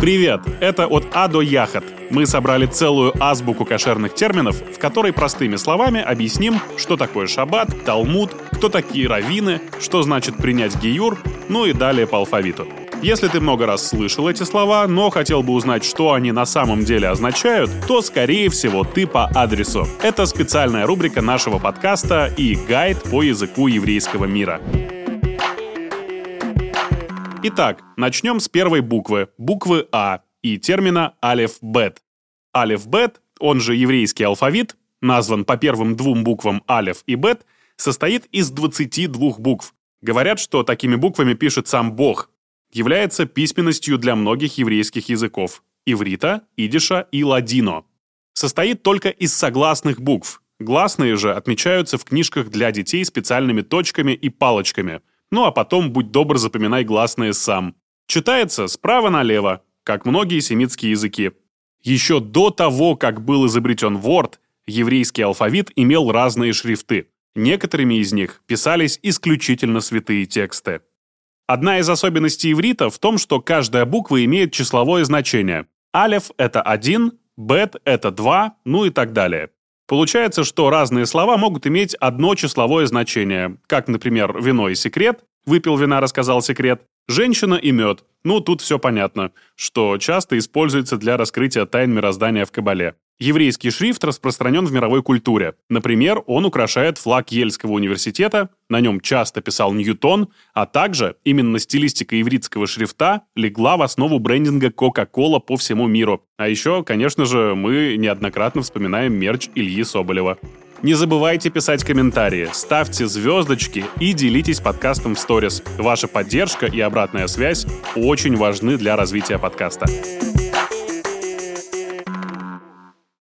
Привет! Это от А до Яхот. Мы собрали целую азбуку кошерных терминов, в которой простыми словами объясним, что такое шаббат, талмуд, кто такие раввины, что значит принять гиюр, ну и далее по алфавиту. Если ты много раз слышал эти слова, но хотел бы узнать, что они на самом деле означают, то, скорее всего, ты по адресу. Это специальная рубрика нашего подкаста и гайд по языку еврейского мира. Итак, начнем с первой буквы, буквы А и термина алеф-бет. Алеф-бет, он же еврейский алфавит, назван по первым двум буквам алеф и бет, состоит из 22 букв. Говорят, что такими буквами пишет сам Бог, является письменностью для многих еврейских языков – иврита, идиша и ладино. Состоит только из согласных букв. Гласные же отмечаются в книжках для детей специальными точками и палочками. Ну а потом, будь добр, запоминай гласные сам. Читается справа налево, как многие семитские языки. Еще до того, как был изобретен Word, еврейский алфавит имел разные шрифты. Некоторыми из них писались исключительно святые тексты. Одна из особенностей иврита в том, что каждая буква имеет числовое значение. Алеф — это один, бет — это два, ну и так далее. Получается, что разные слова могут иметь одно числовое значение, как, например, вино и секрет, выпил вина, рассказал секрет, женщина и мед. Ну, тут все понятно, что часто используется для раскрытия тайн мироздания в Кабале. Еврейский шрифт распространен в мировой культуре. Например, он украшает флаг Ельского университета, на нем часто писал Ньютон, а также именно стилистика ивритского шрифта легла в основу брендинга Coca-Cola по всему миру. А еще, конечно же, мы неоднократно вспоминаем мерч Ильи Соболева. Не забывайте писать комментарии, ставьте звездочки и делитесь подкастом в сторис. Ваша поддержка и обратная связь очень важны для развития подкаста.